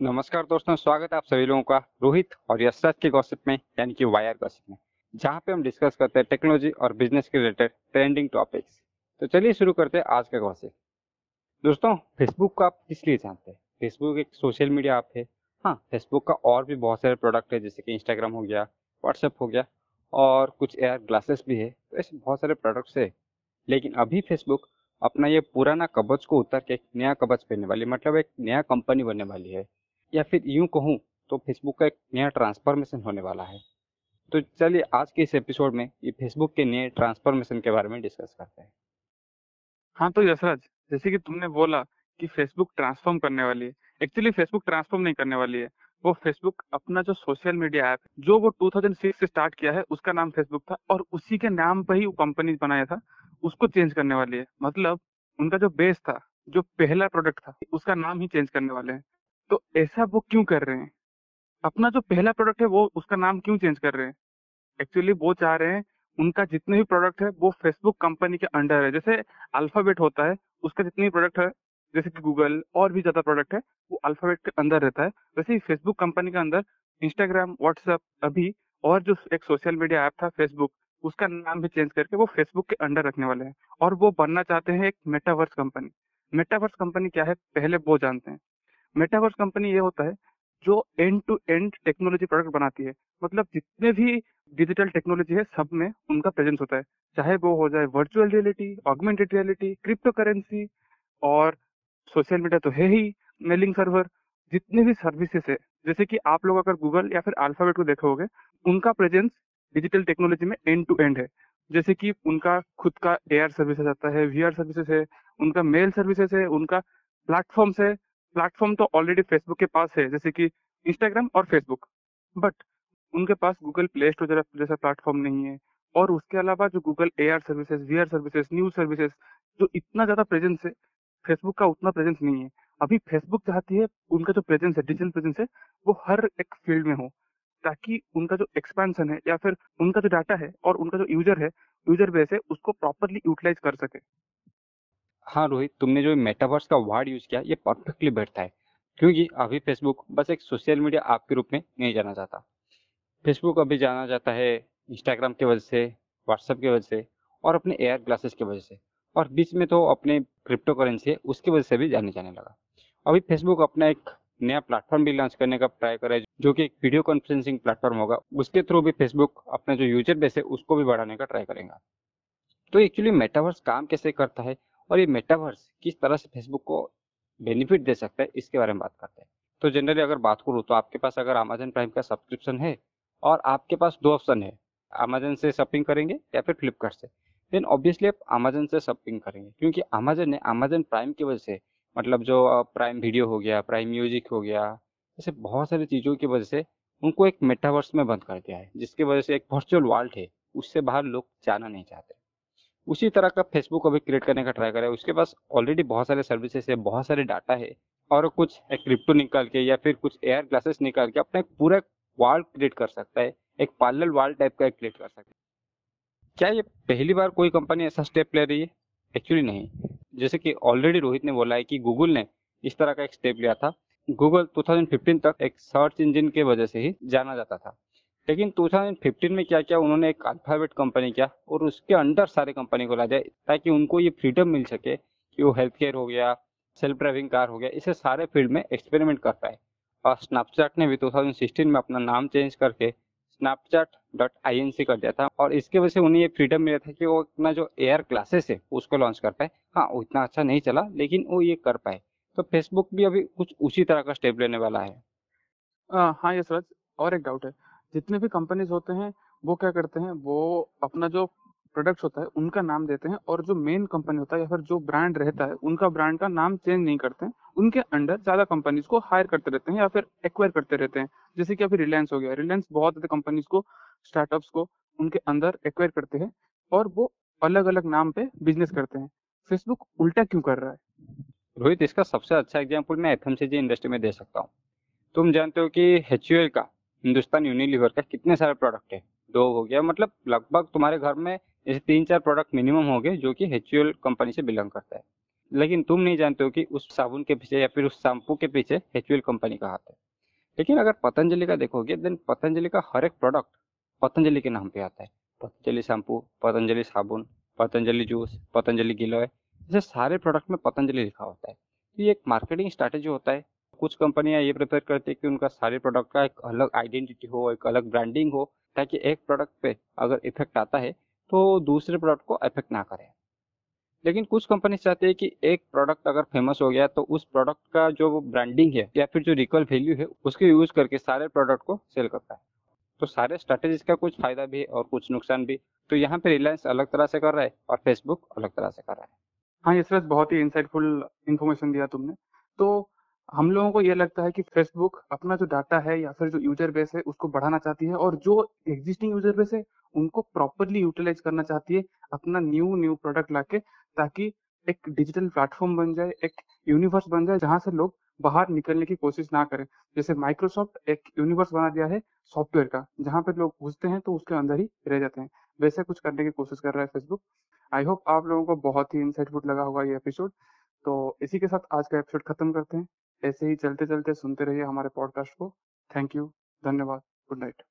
नमस्कार दोस्तों, स्वागत है आप सभी लोगों का रोहित और यशराज के गॉसिप में, यानी कि वायर गॉसिप में, जहाँ पे हम डिस्कस करते हैं टेक्नोलॉजी और बिज़नेस के रिलेटेड ट्रेंडिंग टॉपिक्स तो चलिए शुरू करते हैं आज का गॉसिप दोस्तों फेसबुक को आप किस लिए जानते हैं? फेसबुक एक सोशल मीडिया ऐप है। हाँ फेसबुक का और भी बहुत सारे प्रोडक्ट है, जैसे कि इंस्टाग्राम हो गया व्हाट्सएप हो गया और कुछ एयर ग्लासेस भी है। तो ऐसे बहुत सारे प्रोडक्ट्स है। लेकिन अभी फेसबुक अपना ये पुराना कवच को उतर के एक नया कवच पहनने वाली मतलब एक नया कंपनी बनने वाली है। या फिर यूँ कहूँ तो फेसबुक का एक नया ट्रांसफॉर्मेशन होने वाला है। तो चलिए आज के इस एपिसोड में ये फेसबुक के नए ट्रांसफॉर्मेशन के बारे में डिस्कस करते हैं। हाँ तो यशराज, जैसे कि तुमने बोला कि फेसबुक ट्रांसफॉर्म करने वाली है। एक्चुअली फेसबुक ट्रांसफॉर्म नहीं करने वाली है। वो फेसबुक अपना जो सोशल मीडिया ऐप जो वो 2006 से स्टार्ट किया है, उसका नाम फेसबुक था और उसी के नाम पर ही वो कंपनी बनाया था, उसको चेंज करने वाली है। मतलब उनका जो बेस था, जो पहला प्रोडक्ट था, उसका नाम ही चेंज करने वाले हैं। तो ऐसा वो क्यों कर रहे हैं? अपना जो पहला प्रोडक्ट है, वो उसका नाम क्यों चेंज कर रहे हैं? एक्चुअली वो चाह रहे हैं, उनका जितने भी प्रोडक्ट है, वो फेसबुक कंपनी के अंडर है। जैसे अल्फ़ाबेट होता है, उसका जितने भी प्रोडक्ट है, जैसे कि गूगल और भी ज़्यादा प्रोडक्ट है, वो अल्फ़ाबेट के अंदर रहता है। वैसे ही फेसबुक कंपनी के अंदर इंस्टाग्राम व्हाट्सएप अभी और जो एक सोशल मीडिया ऐप था फेसबुक उसका नाम भी चेंज करके वो फेसबुक के अंडर रखने वाले हैं। और वो बनना चाहते हैं एक मेटावर्स कंपनी मेटावर्स कंपनी क्या है? पहले वो जानते हैं। मेटावर्स कंपनी ये होता है, जो end to end technology product बनाती है। मतलब जितने भी डिजिटल टेक्नोलॉजी है, सब में उनका प्रेजेंस होता है। चाहे वो हो जाए virtual reality augmented reality crypto currency और सोशल मीडिया तो है ही मेलिंग सर्वर जितने भी सर्विसेज़ है, जैसे कि आप लोग अगर गूगल या फिर अल्फ़ाबेट को देखोगे, उनका प्रेजेंस डिजिटल टेक्नोलॉजी में एंड टू एंड है। जैसे कि उनका खुद का एयर सर्विसेज़ आता है वी सर्विसेज़ है, उनका मेल सर्विसेज़ है, उनका प्लेटफॉर्म्स है प्लेटफॉर्म तो ऑलरेडी फेसबुक के पास है, जैसे कि इंस्टाग्राम और फेसबुक बट उनके पास गूगल प्ले स्टोर जैसा प्लेटफॉर्म नहीं है और उसके अलावा जो Google A R services V R services news services जो इतना ज़्यादा प्रेजेंस है फेसबुक का उतना प्रेजेंस नहीं है. अभी फेसबुक चाहती है, उनका जो प्रेजेंस है डिजिटल प्रेजेंस है, वो हर एक फ़ील्ड में हो, ताकि उनका जो एक्सपेंशन है या फिर उनका जो डाटा है और उनका जो यूज़र है यूज़र बेस है, उसको प्रॉपरली यूटिलाइज कर सके। हाँ रोहित, तुमने जो मेटावर्स का वर्ड यूज़ किया, ये परफेक्टली बैठता है। क्योंकि अभी फेसबुक बस एक सोशल मीडिया ऐप के रूप में नहीं जाना जाता। फेसबुक अभी जाना जाता है इंस्टाग्राम की वजह से व्हाट्सएप की वजह से और अपने एयर ग्लासेस की वजह से। और बीच में तो अपने क्रिप्टो करेंसी है उसकी वजह से भी जाने जाने लगा। अभी फेसबुक अपना एक नया प्लेटफॉर्म भी लॉन्च करने का ट्राई कर रहा है, जो कि एक वीडियो कॉन्फ्रेंसिंग प्लेटफॉर्म होगा। उसके थ्रू भी फेसबुक अपना जो यूज़र बेस है, उसको भी बढ़ाने का ट्राई करेगा। तो एक्चुअली मेटावर्स काम कैसे करता है? और ये मेटावर्स किस तरह से फेसबुक को बेनिफिट दे सकता है, इसके बारे में बात करते हैं। तो जनरली अगर बात करूँ तो आपके पास अगर अमेजन प्राइम का सब्सक्रिप्शन है और आपके पास दो ऑप्शन है अमेजन से शॉपिंग करेंगे या फिर फ्लिपकार्ट से। देन ऑब्वियसली आप अमेजन से शॉपिंग करेंगे, क्योंकि अमेजन ने अमेजन प्राइम की वजह से मतलब जो प्राइम वीडियो हो गया प्राइम म्यूज़िक हो गया, ऐसे बहुत सारी चीज़ों की वजह से उनको एक मेटावर्स में बंद कर दिया है, जिसकी वजह से एक वर्चुअल वर्ल्ड है, उससे बाहर लोग जाना नहीं चाहते। उसी तरह का फेसबुक अभी क्रिएट करने का ट्राई करे उसके पास ऑलरेडी बहुत सारे सर्विसेज़ है, बहुत सारे डाटा है और कुछ क्रिप्टो निकाल के या फिर कुछ एयर ग्लासेस निकाल के अपना एक पूरा वर्ल्ड क्रिएट कर सकता है। एक पार्लर वर्ल्ड टाइप का क्रिएट कर सकता है। क्या ये पहली बार कोई कंपनी ऐसा स्टेप ले रही है? एक्चुअली नहीं। जैसे कि ऑलरेडी रोहित ने बोला है कि गूगल ने इस तरह का एक स्टेप लिया था। गूगल 2015 तक एक सर्च इंजन के वजह से ही जाना जाता था। लेकिन 2015 में क्या किया उन्होंने एक अल्फ़ाबेट कंपनी किया और उसके अंडर सारे कंपनी को ला दिया ताकि उनको ये फ्रीडम मिल सके कि वो हेल्थ केयर हो गया सेल्फ ड्राइविंग कार हो गया इसे सारे फ़ील्ड में एक्सपेरिमेंट कर पाए। और स्नैपचैट ने भी 2016 में अपना नाम चेंज करके Snapchat dot I N C कर दिया था और इसके वजह से उन्हें ये फ्रीडम मिला था कि वो अपना जो एयर क्लासेस है उसको लॉन्च कर पाए। हाँ उतना अच्छा नहीं चला लेकिन वो ये कर पाए। तो फेसबुक भी अभी कुछ उसी तरह का स्टेप लेने वाला है। आ, हाँ यशराज और एक डाउट है। जितने भी कंपनीज़ होते हैं, वो क्या करते हैं, वो अपना जो प्रोडक्ट्स होता है, उनका नाम देते हैं और जो मेन कंपनी होता है या फिर जो ब्रांड रहता है, उनका ब्रांड का नाम चेंज नहीं करते हैं। उनके अंडर ज़्यादा कंपनीज़ को हायर करते रहते हैं या फिर एक्वायर करते रहते हैं। जैसे कि अभी रिलायंस हो गया। रिलायंस बहुत ज़्यादा कंपनीज़ को स्टार्टअप्स को उनके अंदर एक्वायर करते हैं और वो अलग अलग नाम पे बिज़नेस करते हैं। फेसबुक उल्टा क्यों कर रहा है? रोहित, इसका सबसे अच्छा एग्ज़ाम्पल मैं एफ़ इंडस्ट्री में दे सकता हूँ। तुम जानते हो कि एच का हिंदुस्तान यूनिलीवर का कितने सारे प्रोडक्ट है? दो हो गया मतलब लगभग तुम्हारे घर में जैसे तीन चार प्रोडक्ट मिनिमम हो गए जो कि एच कंपनी से बिलोंग करता है। लेकिन तुम नहीं जानते हो कि उस साबुन के पीछे या फिर उस शैम्पू के पीछे एच कंपनी का हाथ है। लेकिन अगर पतंजलि का देखोगे देन पतंजलि का हर एक प्रोडक्ट पतंजलि के नाम पे आता है। पतंजलि शैम्पू पतंजलि साबुन, पतंजलि जूस पतंजलि गिलोय, ऐसे सारे प्रोडक्ट में पतंजलि लिखा होता है। तो ये एक मार्केटिंग स्ट्रैटेजी होता है। कुछ कंपनियाँ ये प्रेफर करती है कि उनका सारे प्रोडक्ट का एक अलग आइडेंटिटी हो, एक अलग ब्रांडिंग हो, ताकि एक प्रोडक्ट पे अगर इफ़ेक्ट आता है तो दूसरे प्रोडक्ट को इफ़ेक्ट ना करे। लेकिन कुछ कंपनी चाहते हैं कि एक प्रोडक्ट अगर फ़ेमस हो गया तो उस प्रोडक्ट का जो ब्रांडिंग है या फिर जो रिकॉल वैल्यू है, उसके यूज़ करके सारे प्रोडक्ट को सेल करता है। तो सारे स्ट्रैटेजीज का कुछ फ़ायदा भी है और कुछ नुकसान भी। तो यहाँ पे रिलायंस अलग तरह से कर रहा है और फेसबुक अलग तरह से कर रहा है। हाँ यशराज बहुत ही इंसाइटफुल इंफॉर्मेशन दिया तुमने। तो हम लोगों को ये लगता है कि फेसबुक अपना जो डाटा है या फिर जो यूज़र बेस है उसको बढ़ाना चाहती है और जो एग्जिस्टिंग यूज़र बेस है उनको प्रॉपरली यूटिलाइज करना चाहती है अपना न्यू न्यू प्रोडक्ट लाके ताकि एक डिजिटल प्लेटफॉर्म बन जाए, एक यूनिवर्स बन जाए जहाँ से लोग बाहर निकलने की कोशिश ना करें। जैसे माइक्रोसॉफ्ट एक यूनिवर्स बना दिया है सॉफ्टवेयर का, जहाँ पर लोग घुसते हैं तो उसके अंदर ही रह जाते हैं। वैसे कुछ करने की कोशिश कर रहा है फेसबुक आई होप आप लोगों को बहुत ही इंसाइटफुल लगा होगा ये एपिसोड तो इसी के साथ आज का एपिसोड खत्म करते हैं। ऐसे ही चलते चलते सुनते रहिए हमारे पॉडकास्ट को। थैंक यू धन्यवाद. Good night